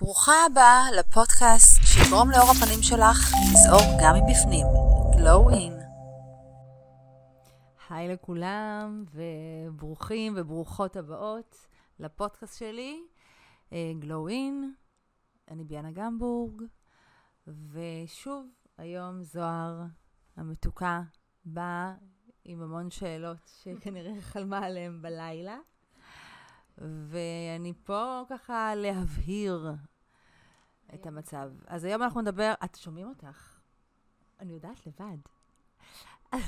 ברוכה הבאה לפודקאסט שיגרום לאור הפנים שלך לזעור גם מבפנים. Glow in. היי לכולם, וברוכים וברוכות הבאות לפודקאסט שלי, אה, Glow in. אני ביאנה גמבורג, ושוב, היום זוהר המתוקה באה עם המון שאלות שכנראה חלמה עליהן בלילה. ואני פה ככה להבהיר את המצב. אז היום אנחנו נדבר, את שומעים אותך? אני יודעת לבד.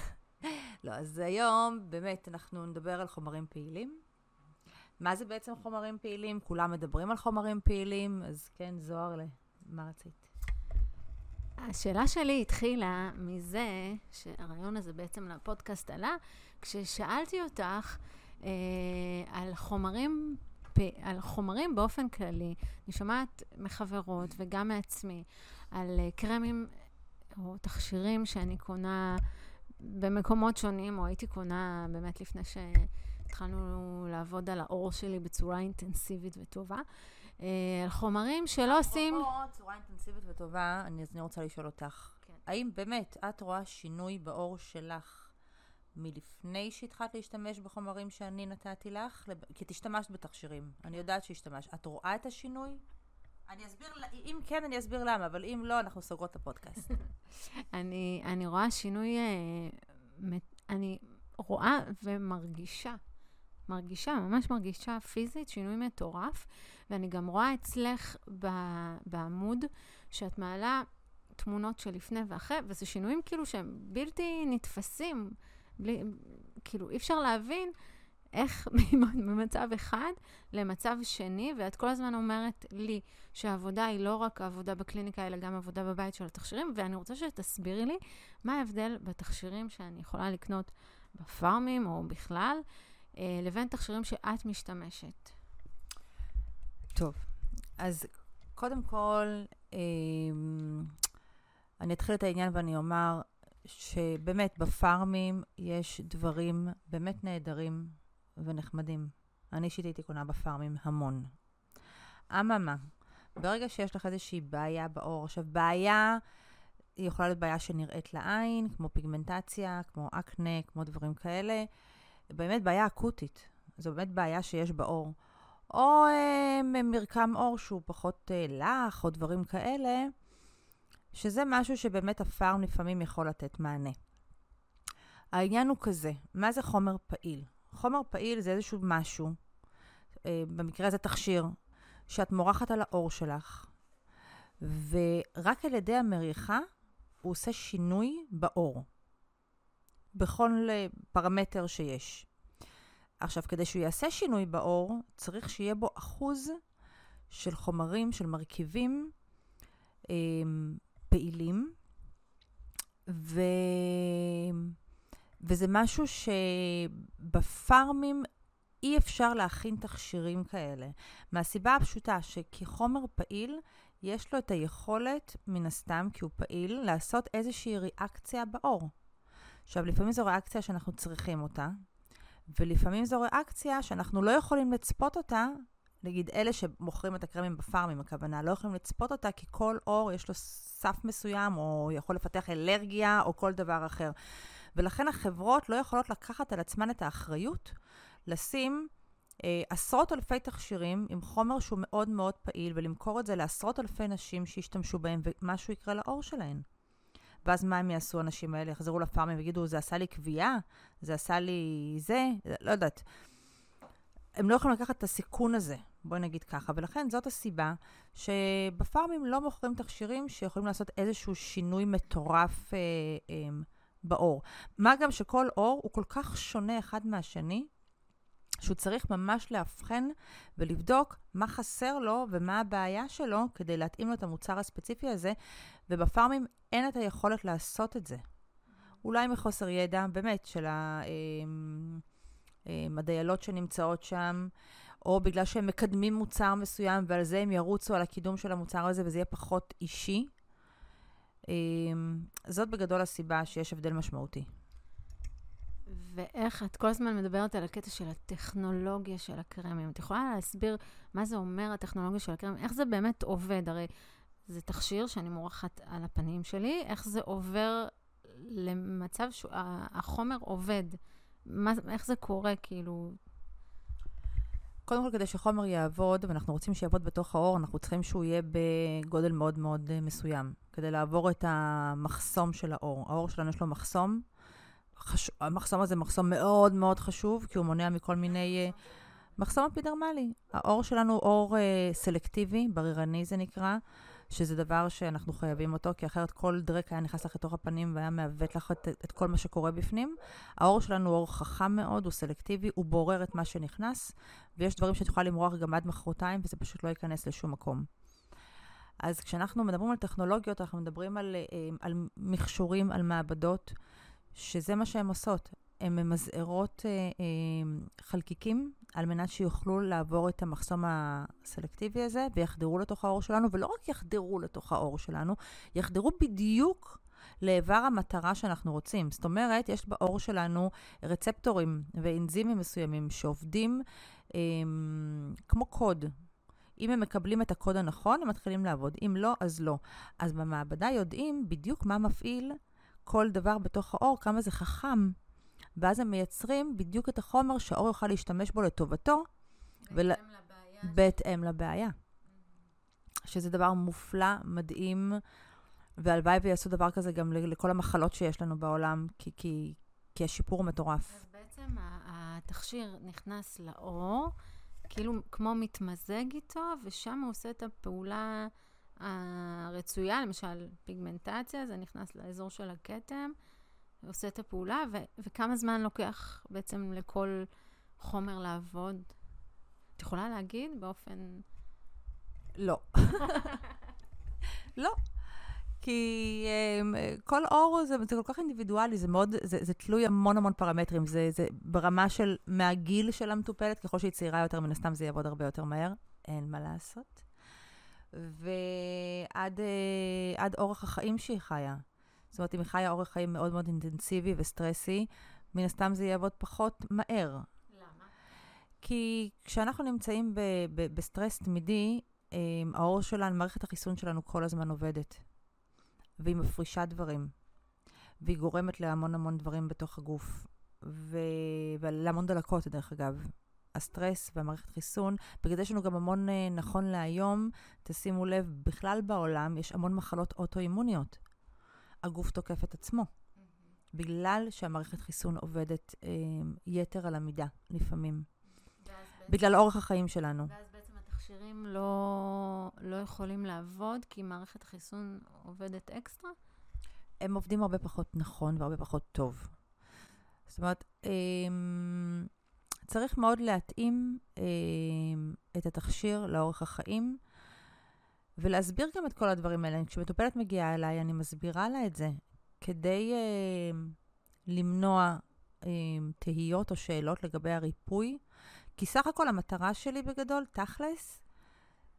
לא, אז היום באמת אנחנו נדבר על חומרים פעילים. מה זה בעצם חומרים פעילים? כולם מדברים על חומרים פעילים, אז כן, זוהר, מה רצית? השאלה שלי התחילה מזה שהרעיון הזה בעצם לפודקאסט עלה, כששאלתי אותך, אה, על חומרים, על חומרים באופן כללי. אני שומעת מחברות וגם מעצמי על אה, קרמים או תכשירים שאני קונה במקומות שונים, או הייתי קונה באמת לפני שהתחלנו לעבוד על האור שלי בצורה אינטנסיבית וטובה. אה, על חומרים שלא עושים... אפרופו צורה אינטנסיבית וטובה, אני, אני רוצה לשאול אותך, כן. האם באמת את רואה שינוי באור שלך מלפני שהתחלת להשתמש בחומרים שאני נתתי לך? כי את השתמשת בתכשירים. אני יודעת שהשתמשת. את רואה את השינוי? אני אסביר, אם כן, אני אסביר למה, אבל אם לא, אנחנו סוגרות את הפודקאסט. אני, אני רואה שינוי, אה, אני רואה ומרגישה, מרגישה, ממש מרגישה פיזית, שינוי מטורף, ואני גם רואה אצלך בעמוד שאת מעלה תמונות של לפני ואחרי, וזה שינויים כאילו שהם בלתי נתפסים. בלי, כאילו, אי אפשר להבין איך ממצב אחד למצב שני, ואת כל הזמן אומרת לי שהעבודה היא לא רק העבודה בקליניקה, אלא גם עבודה בבית של התכשירים, ואני רוצה שתסבירי לי מה ההבדל בתכשירים שאני יכולה לקנות בפארמים או בכלל, אה, לבין תכשירים שאת משתמשת. טוב, אז קודם כל, אה, אני אתחיל את העניין ואני אומר, שבאמת בפארמים יש דברים באמת נהדרים ונחמדים. אני אישית הייתי קונה בפארמים המון. אממה, ברגע שיש לך איזושהי בעיה בעור, עכשיו בעיה, היא יכולה להיות בעיה שנראית לעין, כמו פיגמנטציה, כמו אקנה, כמו דברים כאלה, באמת בעיה אקוטית. זו באמת בעיה שיש בעור. או אה, מרקם עור שהוא פחות אה, לח, או דברים כאלה, שזה משהו שבאמת הפארם לפעמים יכול לתת מענה. העניין הוא כזה, מה זה חומר פעיל? חומר פעיל זה איזשהו משהו, אה, במקרה הזה תכשיר, שאת מורחת על האור שלך, ורק על ידי המריחה הוא עושה שינוי באור, בכל פרמטר שיש. עכשיו, כדי שהוא יעשה שינוי באור, צריך שיהיה בו אחוז של חומרים, של מרכיבים, אה, פעילים, ו... וזה משהו שבפארמים אי אפשר להכין תכשירים כאלה. מהסיבה הפשוטה שכחומר פעיל, יש לו את היכולת, מן הסתם, כי הוא פעיל, לעשות איזושהי ריאקציה בעור. עכשיו, לפעמים זו ריאקציה שאנחנו צריכים אותה, ולפעמים זו ריאקציה שאנחנו לא יכולים לצפות אותה נגיד אלה שמוכרים את הקרמים בפארמים, הכוונה, לא יכולים לצפות אותה, כי כל אור יש לו סף מסוים, או יכול לפתח אלרגיה, או כל דבר אחר. ולכן החברות לא יכולות לקחת על עצמן את האחריות לשים אה, עשרות אלפי תכשירים עם חומר שהוא מאוד מאוד פעיל, ולמכור את זה לעשרות אלפי נשים שישתמשו בהם, ומשהו יקרה לאור שלהן. ואז מה הם יעשו, האנשים האלה? יחזרו לפארמים ויגידו, זה עשה לי כוויה? זה עשה לי זה? לא יודעת. הם לא יכולים לקחת את הסיכון הזה, בואי נגיד ככה, ולכן זאת הסיבה שבפארמים לא מוכרים תכשירים שיכולים לעשות איזשהו שינוי מטורף אה, אה, בעור. מה גם שכל עור הוא כל כך שונה אחד מהשני, שהוא צריך ממש לאבחן ולבדוק מה חסר לו ומה הבעיה שלו כדי להתאים לו את המוצר הספציפי הזה, ובפארמים אין את היכולת לעשות את זה. אולי מחוסר ידע, באמת, של ה... אה, אמ, הדיילות שנמצאות שם, או בגלל שהם מקדמים מוצר מסוים ועל זה הם ירוצו על הקידום של המוצר הזה וזה יהיה פחות אישי. אמ, זאת בגדול הסיבה שיש הבדל משמעותי. ואיך את כל הזמן מדברת על הקטע של הטכנולוגיה של הקרמים. את יכולה להסביר מה זה אומר הטכנולוגיה של הקרמים? איך זה באמת עובד? הרי זה תכשיר שאני מורחת על הפנים שלי, איך זה עובר למצב שהחומר עובד? מה, איך זה קורה, כאילו? קודם כל, כדי שחומר יעבוד, ואנחנו רוצים שיעבוד בתוך האור, אנחנו צריכים שהוא יהיה בגודל מאוד מאוד אה, מסוים, כדי לעבור את המחסום של האור. האור שלנו יש לו מחסום. חש... המחסום הזה מחסום מאוד מאוד חשוב, כי הוא מונע מכל מיני... Uh, מחסום אפידרמלי. האור שלנו הוא אור uh, סלקטיבי, בררני זה נקרא. שזה דבר שאנחנו חייבים אותו, כי אחרת כל דרק היה נכנס לך לתוך הפנים והיה מעוות לך את, את כל מה שקורה בפנים. העור שלנו הוא עור חכם מאוד, הוא סלקטיבי, הוא בורר את מה שנכנס, ויש דברים שאת יכולה למרוח גם עד מחרתיים, וזה פשוט לא ייכנס לשום מקום. אז כשאנחנו מדברים על טכנולוגיות, אנחנו מדברים על, אה, על מכשורים, על מעבדות, שזה מה שהן עושות. הן ממזערות אה, אה, חלקיקים על מנת שיוכלו לעבור את המחסום הסלקטיבי הזה ויחדרו לתוך האור שלנו, ולא רק יחדרו לתוך האור שלנו, יחדרו בדיוק לאיבר המטרה שאנחנו רוצים. זאת אומרת, יש באור שלנו רצפטורים ואנזימים מסוימים שעובדים אה, כמו קוד. אם הם מקבלים את הקוד הנכון, הם מתחילים לעבוד. אם לא, אז לא. אז במעבדה יודעים בדיוק מה מפעיל כל דבר בתוך האור, כמה זה חכם ואז הם מייצרים בדיוק את החומר שהאור יוכל להשתמש בו לטובתו. בהתאם ול... לבעיה. בהתאם לבעיה. Mm-hmm. שזה דבר מופלא, מדהים, והלוואי ויעשו דבר כזה גם לכל המחלות שיש לנו בעולם, כי, כי, כי השיפור מטורף. אז בעצם התכשיר נכנס לאור, כאילו כמו מתמזג איתו, ושם הוא עושה את הפעולה הרצויה, למשל פיגמנטציה, זה נכנס לאזור של הכתם. עושה את הפעולה, ו- וכמה זמן לוקח בעצם לכל חומר לעבוד? את יכולה להגיד באופן... לא. לא. כי um, כל אור זה, זה כל כך אינדיבידואלי, זה מאוד, זה, זה תלוי המון המון פרמטרים. זה, זה ברמה של מהגיל של המטופלת, ככל שהיא צעירה יותר, מן הסתם זה יעבוד הרבה יותר מהר. אין מה לעשות. ועד uh, אורח החיים שהיא חיה. זאת אומרת, אם היא חיה אורח חיים מאוד מאוד אינטנסיבי וסטרסי, מן הסתם זה יעבוד פחות מהר. למה? כי כשאנחנו נמצאים ב- ב- בסטרס תמידי, אה, העור שלנו, מערכת החיסון שלנו כל הזמן עובדת. והיא מפרישה דברים. והיא גורמת להמון המון דברים בתוך הגוף. ו... ולהמון דלקות, דרך אגב. הסטרס והמערכת חיסון, בגלל זה יש לנו גם המון, אה, נכון להיום, תשימו לב, בכלל בעולם יש המון מחלות אוטואימוניות. הגוף תוקף את עצמו. בגלל שהמערכת חיסון עובדת אה, יתר על המידה, לפעמים. בגלל אורך החיים שלנו. ואז בעצם התכשירים לא, לא יכולים לעבוד כי מערכת החיסון עובדת אקסטרה? הם עובדים הרבה פחות נכון והרבה פחות טוב. זאת אומרת, אה, צריך מאוד להתאים אה, את התכשיר לאורך החיים. ולהסביר גם את כל הדברים האלה. כשמטופלת מגיעה אליי, אני מסבירה לה את זה, כדי אה, למנוע אה, תהיות או שאלות לגבי הריפוי. כי סך הכל המטרה שלי בגדול, תכלס,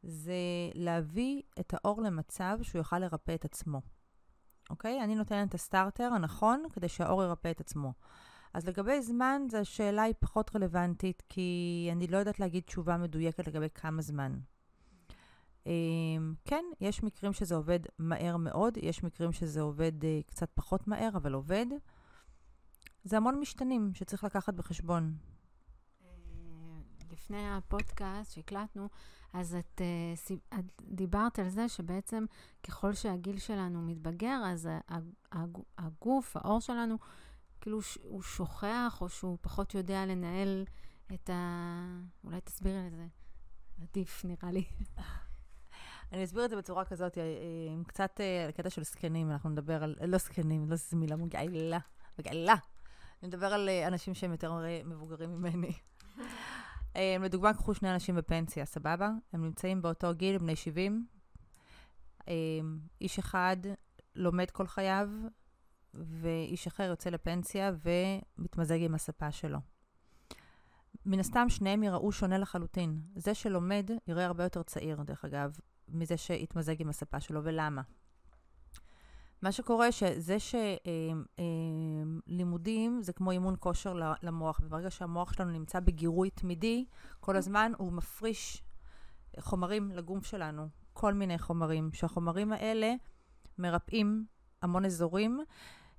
זה להביא את האור למצב שהוא יוכל לרפא את עצמו. אוקיי? אני נותנת את הסטארטר הנכון כדי שהאור ירפא את עצמו. אז לגבי זמן, זו שאלה היא פחות רלוונטית, כי אני לא יודעת להגיד תשובה מדויקת לגבי כמה זמן. אמ, כן, יש מקרים שזה עובד מהר מאוד, יש מקרים שזה עובד אה, קצת פחות מהר, אבל עובד. זה המון משתנים שצריך לקחת בחשבון. אה, לפני הפודקאסט שהקלטנו, אז את, אה, את דיברת על זה שבעצם ככל שהגיל שלנו מתבגר, אז הגוף, העור שלנו, כאילו הוא שוכח, או שהוא פחות יודע לנהל את ה... אולי תסבירי לזה. עדיף, נראה לי. אני אסביר את זה בצורה כזאת, אה, עם קצת אה, קטע של זקנים, אנחנו נדבר על, לא זקנים, לא זו מילה מגעילה, מגעילה. אני מדבר על אה, אנשים שהם יותר מבוגרים ממני. לדוגמה, קחו שני אנשים בפנסיה, סבבה? הם נמצאים באותו גיל, בני 70. איש אחד לומד כל חייו, ואיש אחר יוצא לפנסיה ומתמזג עם הספה שלו. מן הסתם שניהם יראו שונה לחלוטין. זה שלומד יראה הרבה יותר צעיר, דרך אגב, מזה שהתמזג עם הספה שלו, ולמה? מה שקורה, שזה שלימודים זה כמו אימון כושר למוח, וברגע שהמוח שלנו נמצא בגירוי תמידי, כל הזמן הוא מפריש חומרים לגוף שלנו, כל מיני חומרים, שהחומרים האלה מרפאים המון אזורים.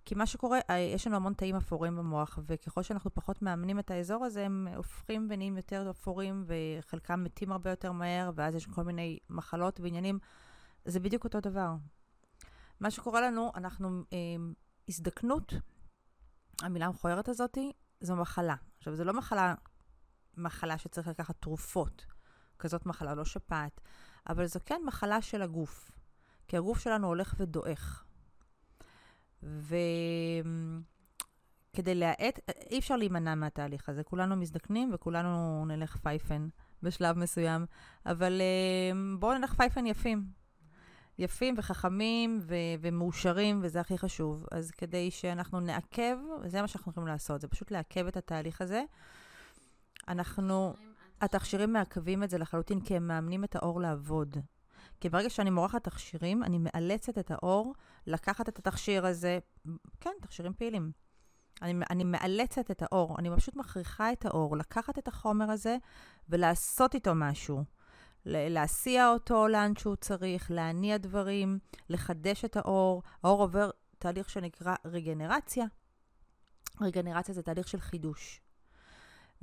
כי מה שקורה, אה, יש לנו המון תאים אפורים במוח, וככל שאנחנו פחות מאמנים את האזור הזה, הם הופכים ונהיים יותר אפורים, וחלקם מתים הרבה יותר מהר, ואז יש כל מיני מחלות ועניינים. זה בדיוק אותו דבר. מה שקורה לנו, אנחנו, אה, הזדקנות, המילה המכוערת הזאת, זו מחלה. עכשיו, זו לא מחלה, מחלה שצריך לקחת תרופות, כזאת מחלה, לא שפעת, אבל זו כן מחלה של הגוף, כי הגוף שלנו הולך ודועך. וכדי להאט, אי אפשר להימנע מהתהליך הזה. כולנו מזדקנים וכולנו נלך פייפן בשלב מסוים, אבל אה, בואו נלך פייפן יפים. יפים וחכמים ו- ומאושרים, וזה הכי חשוב. אז כדי שאנחנו נעכב, זה מה שאנחנו יכולים לעשות, זה פשוט לעכב את התהליך הזה. אנחנו, התכשירים מעכבים את זה לחלוטין, כי הם מאמנים את האור לעבוד. כי ברגע שאני מורחת תכשירים, אני מאלצת את האור לקחת את התכשיר הזה, כן, תכשירים פעילים. אני, אני מאלצת את האור, אני פשוט מכריחה את האור לקחת את החומר הזה ולעשות איתו משהו. להסיע אותו לאן שהוא צריך, להניע דברים, לחדש את האור. האור עובר תהליך שנקרא רגנרציה. רגנרציה זה תהליך של חידוש.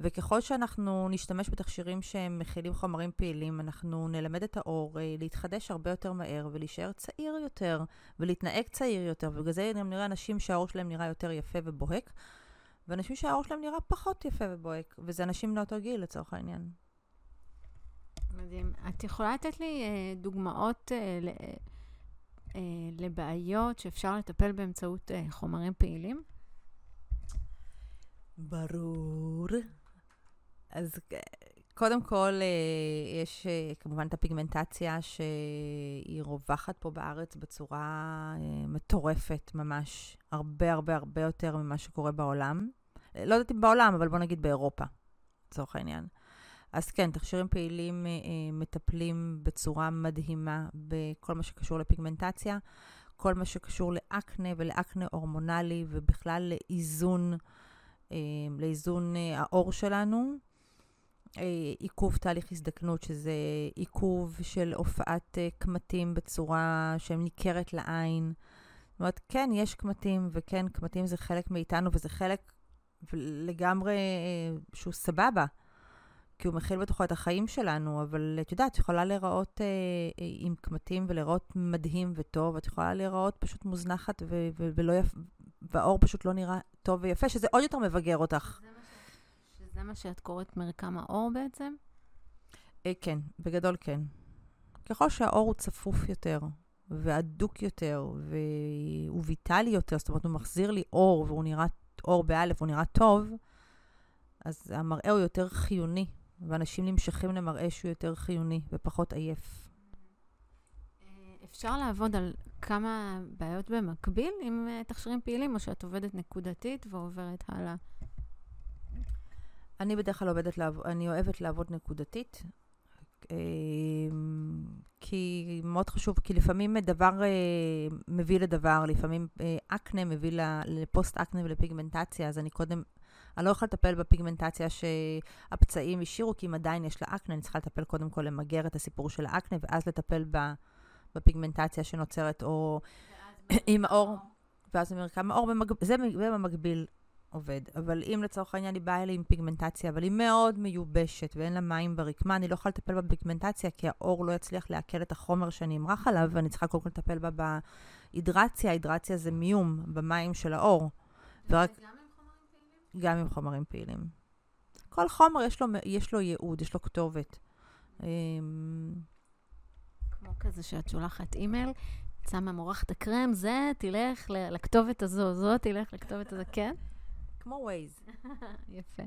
וככל שאנחנו נשתמש בתכשירים שהם מכילים חומרים פעילים, אנחנו נלמד את האור אה, להתחדש הרבה יותר מהר ולהישאר צעיר יותר ולהתנהג צעיר יותר, ובגלל זה גם נראה אנשים שהאור שלהם נראה יותר יפה ובוהק, ואנשים שהאור שלהם נראה פחות יפה ובוהק, וזה אנשים מאותו גיל לצורך העניין. מדהים. את יכולה לתת לי אה, דוגמאות אה, ל, אה, לבעיות שאפשר לטפל באמצעות אה, חומרים פעילים? ברור. אז קודם כל, אה, יש אה, כמובן את הפיגמנטציה שהיא רווחת פה בארץ בצורה אה, מטורפת ממש, הרבה הרבה הרבה יותר ממה שקורה בעולם. לא יודעת אם בעולם, אבל בוא נגיד באירופה, לצורך העניין. אז כן, תכשירים פעילים מטפלים בצורה מדהימה בכל מה שקשור לפיגמנטציה, כל מה שקשור לאקנה ולאקנה הורמונלי, ובכלל לאיזון, לאיזון העור שלנו. אה, עיכוב תהליך הזדקנות, שזה עיכוב של הופעת אה, קמטים בצורה שהם ניכרת לעין. זאת אומרת, כן, יש קמטים, וכן, קמטים זה חלק מאיתנו, וזה חלק לגמרי אה, שהוא סבבה, כי הוא מכיל בתוכו את החיים שלנו, אבל את יודעת, את יכולה להיראות אה, עם קמטים ולהיראות מדהים וטוב, את יכולה להיראות פשוט מוזנחת ו- ו- ולא יפ... והאור פשוט לא נראה טוב ויפה, שזה עוד יותר מבגר אותך. זה זה מה שאת קוראת מרקם האור בעצם? אה, כן, בגדול כן. ככל שהאור הוא צפוף יותר, והדוק יותר, והוא ויטלי יותר, זאת אומרת, הוא מחזיר לי אור, והוא נראה, אור באלף, הוא נראה טוב, אז המראה הוא יותר חיוני, ואנשים נמשכים למראה שהוא יותר חיוני ופחות עייף. אה, אפשר לעבוד על כמה בעיות במקביל עם אה, תכשירים פעילים, או שאת עובדת נקודתית ועוברת הלאה? אני בדרך כלל עובדת, לעב... אני אוהבת לעבוד נקודתית, אמ, כי מאוד חשוב, כי לפעמים דבר אה, מביא לדבר, לפעמים אה, אקנה מביא לפוסט אקנה ולפיגמנטציה, אז אני קודם, אני לא יכולה לטפל בפיגמנטציה שהפצעים השאירו, כי אם עדיין יש לה אקנה, אני צריכה לטפל קודם כל למגר את הסיפור של האקנה, ואז לטפל בפיגמנטציה שנוצרת, או עם האור, ואז במרקם האור. זה במקביל. עובד. אבל אם לצורך העניין היא באה אליי עם פיגמנטציה, אבל היא מאוד מיובשת ואין לה מים ברקמה, אני לא יכולה לטפל בפיגמנטציה, כי האור לא יצליח לעכל את החומר שאני אמרח עליו, ואני צריכה קודם כל לטפל בה בהידרציה. הידרציה זה מיום במים של האור. ורק... גם עם חומרים פעילים? גם עם חומרים פעילים. כל חומר יש לו, יש לו ייעוד, יש לו כתובת. אמ, כמו כזה שאת שולחת אימייל, שמה מורחת הקרם, זה תלך לכתובת הזו, זו תלך לכתובת הזו, כן? כמו ווייז. יפה.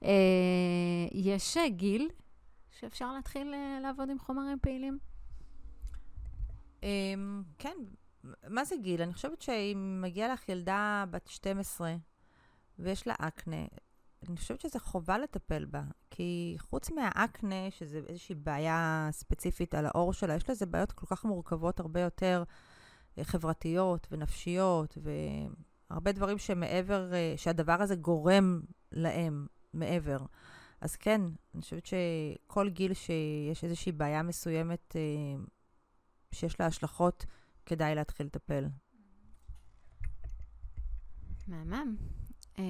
Uh, יש גיל שאפשר להתחיל uh, לעבוד עם חומרים פעילים? Um, כן. מה זה גיל? אני חושבת שאם מגיעה לך ילדה בת 12 ויש לה אקנה, אני חושבת שזה חובה לטפל בה. כי חוץ מהאקנה, שזה איזושהי בעיה ספציפית על העור שלה, יש לזה בעיות כל כך מורכבות הרבה יותר. חברתיות ונפשיות, והרבה דברים שמעבר, אה, שהדבר הזה גורם להם מעבר. אז כן, אני חושבת שכל גיל שיש איזושהי בעיה מסוימת אה, שיש לה השלכות, כדאי להתחיל לטפל. מהמם. אה,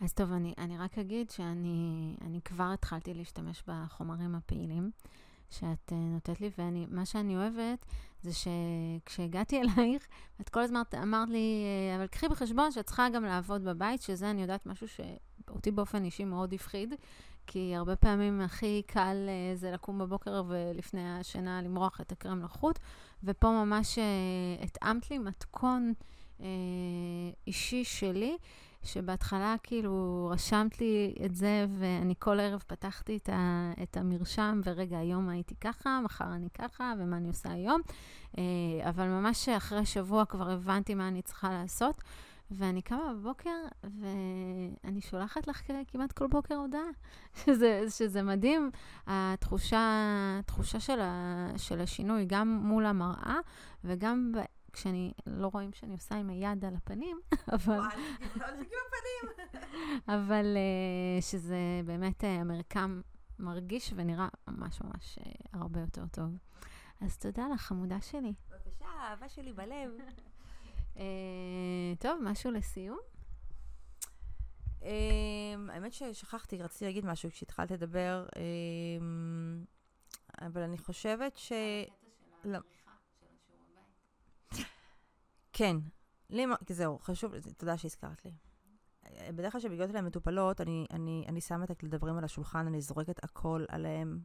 אז טוב, אני, אני רק אגיד שאני אני כבר התחלתי להשתמש בחומרים הפעילים שאת uh, נותנת לי, ומה שאני אוהבת זה שכשהגעתי אלייך, את כל הזמן אמרת לי, אה, אבל קחי בחשבון שאת צריכה גם לעבוד בבית, שזה אני יודעת משהו שאותי באופן אישי מאוד הפחיד, כי הרבה פעמים הכי קל uh, זה לקום בבוקר ולפני השינה למרוח את הקרם לחוט, ופה ממש התאמת לי מתכון אישי שלי. שבהתחלה כאילו רשמת לי את זה, ואני כל ערב פתחתי את, ה, את המרשם, ורגע, היום הייתי ככה, מחר אני ככה, ומה אני עושה היום. אה, אבל ממש אחרי שבוע כבר הבנתי מה אני צריכה לעשות. ואני קמה בבוקר, ואני שולחת לך כמעט כל בוקר הודעה, שזה, שזה מדהים, התחושה, התחושה של, ה, של השינוי, גם מול המראה וגם כשאני, לא רואים שאני עושה עם היד על הפנים, אבל... אבל uh, שזה באמת uh, המרקם מרגיש ונראה ממש ממש uh, הרבה יותר טוב. אז תודה לך, חמודה שלי. בבקשה, אהבה שלי בלב. טוב, משהו לסיום? Um, האמת ששכחתי, רציתי להגיד משהו כשהתחלת לדבר, um, אבל אני חושבת ש... כן. לי, זהו, חשוב, תודה שהזכרת לי. בדרך כלל כשמגיעות אליהן מטופלות, אני, אני, אני שמה את הדברים על השולחן, אני זורקת הכל עליהם.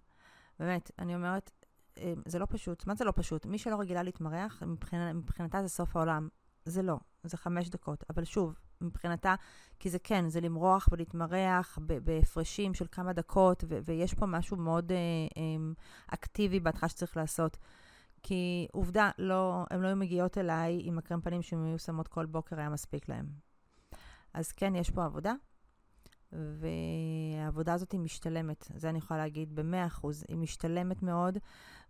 באמת, אני אומרת, אה, זה לא פשוט. מה זה לא פשוט? מי שלא רגילה להתמרח, מבחינת, מבחינתה זה סוף העולם. זה לא, זה חמש דקות. אבל שוב, מבחינתה, כי זה כן, זה למרוח ולהתמרח בהפרשים של כמה דקות, ויש פה משהו מאוד אה, אה, אקטיבי בהתחלה שצריך לעשות. כי עובדה, לא, הן לא היו מגיעות אליי עם הקרם פנים שהן היו שמות כל בוקר, היה מספיק להן. אז כן, יש פה עבודה, והעבודה הזאת היא משתלמת. זה אני יכולה להגיד ב-100%. היא משתלמת מאוד,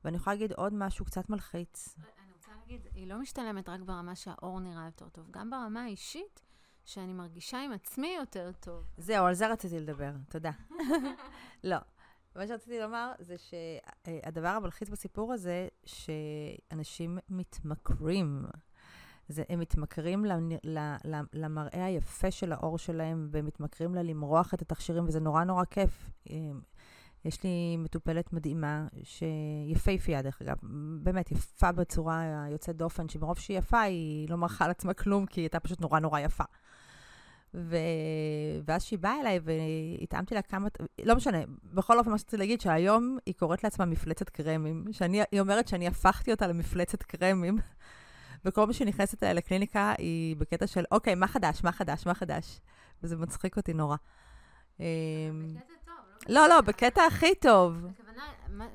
ואני יכולה להגיד עוד משהו קצת מלחיץ. אני רוצה להגיד, היא לא משתלמת רק ברמה שהאור נראה יותר טוב, גם ברמה האישית, שאני מרגישה עם עצמי יותר טוב. זהו, על זה רציתי לדבר, תודה. לא. מה שרציתי לומר זה שהדבר המלחיץ בסיפור הזה, שאנשים מתמכרים. זה, הם מתמכרים למראה היפה של האור שלהם, והם מתמכרים לה למרוח את התכשירים, וזה נורא נורא כיף. יש לי מטופלת מדהימה, שיפהפייה דרך אגב, באמת יפה בצורה יוצאת דופן, שמרוב שהיא יפה, היא לא מרחה על עצמה כלום, כי היא הייתה פשוט נורא נורא יפה. ו... ואז שהיא באה אליי והתאמתי לה כמה, לא משנה, בכל אופן מה שרציתי להגיד, שהיום היא קוראת לעצמה מפלצת קרמים, שאני, היא אומרת שאני הפכתי אותה למפלצת קרמים, וכל מי שנכנסת אליי לקליניקה היא בקטע של, אוקיי, מה חדש, מה חדש, מה חדש, וזה מצחיק אותי נורא. אמ, לא, לא, בקטע הכי טוב. הכוונה,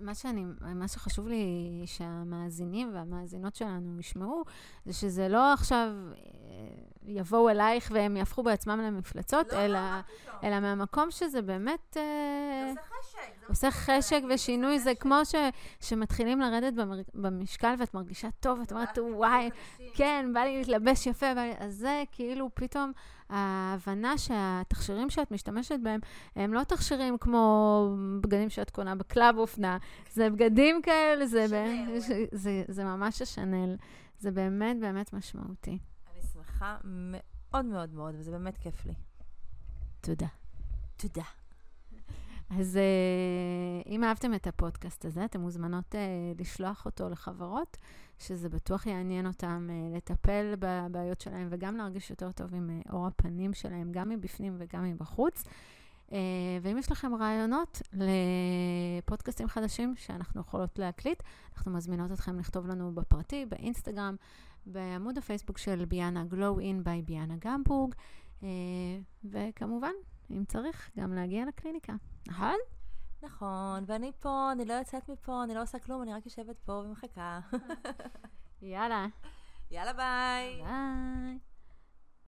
מה, שאני, מה שחשוב לי שהמאזינים והמאזינות שלנו ישמעו, זה שזה לא עכשיו אה, יבואו אלייך והם יהפכו בעצמם למפלצות, לא, אלא, לא, אלא מהמקום שזה באמת... אה, זה עושה חשק. זה עושה חשק ושינוי, זה כמו ש, שמתחילים לרדת במר, במשקל ואת מרגישה טוב, ואת אומרת, וואי, כן, בא לי להתלבש יפה, אז זה כאילו פתאום ההבנה שהתכשירים שאת משתמשת בהם, הם לא תכשירים כמו בגדים שאת קונה בקלאב אופנה, זה בגדים כאלה, זה, זה, זה, זה ממש השנל. זה באמת באמת משמעותי. שמחה מאוד מאוד מאוד, וזה באמת כיף לי. תודה. תודה. אז uh, אם אהבתם את הפודקאסט הזה, אתם מוזמנות uh, לשלוח אותו לחברות, שזה בטוח יעניין אותם uh, לטפל בבעיות שלהם וגם להרגיש יותר טוב עם אור הפנים שלהם, גם מבפנים וגם מבחוץ. ואם יש לכם רעיונות לפודקאסטים חדשים שאנחנו יכולות להקליט, אנחנו מזמינות אתכם לכתוב לנו בפרטי, באינסטגרם, בעמוד הפייסבוק של ביאנה Glow In by ביאנה גמבורג, אה, וכמובן, אם צריך, גם להגיע לקליניקה, נכון? נכון, ואני פה, אני לא יוצאת מפה, אני לא עושה כלום, אני רק יושבת פה ומחכה. יאללה. יאללה ביי. ביי.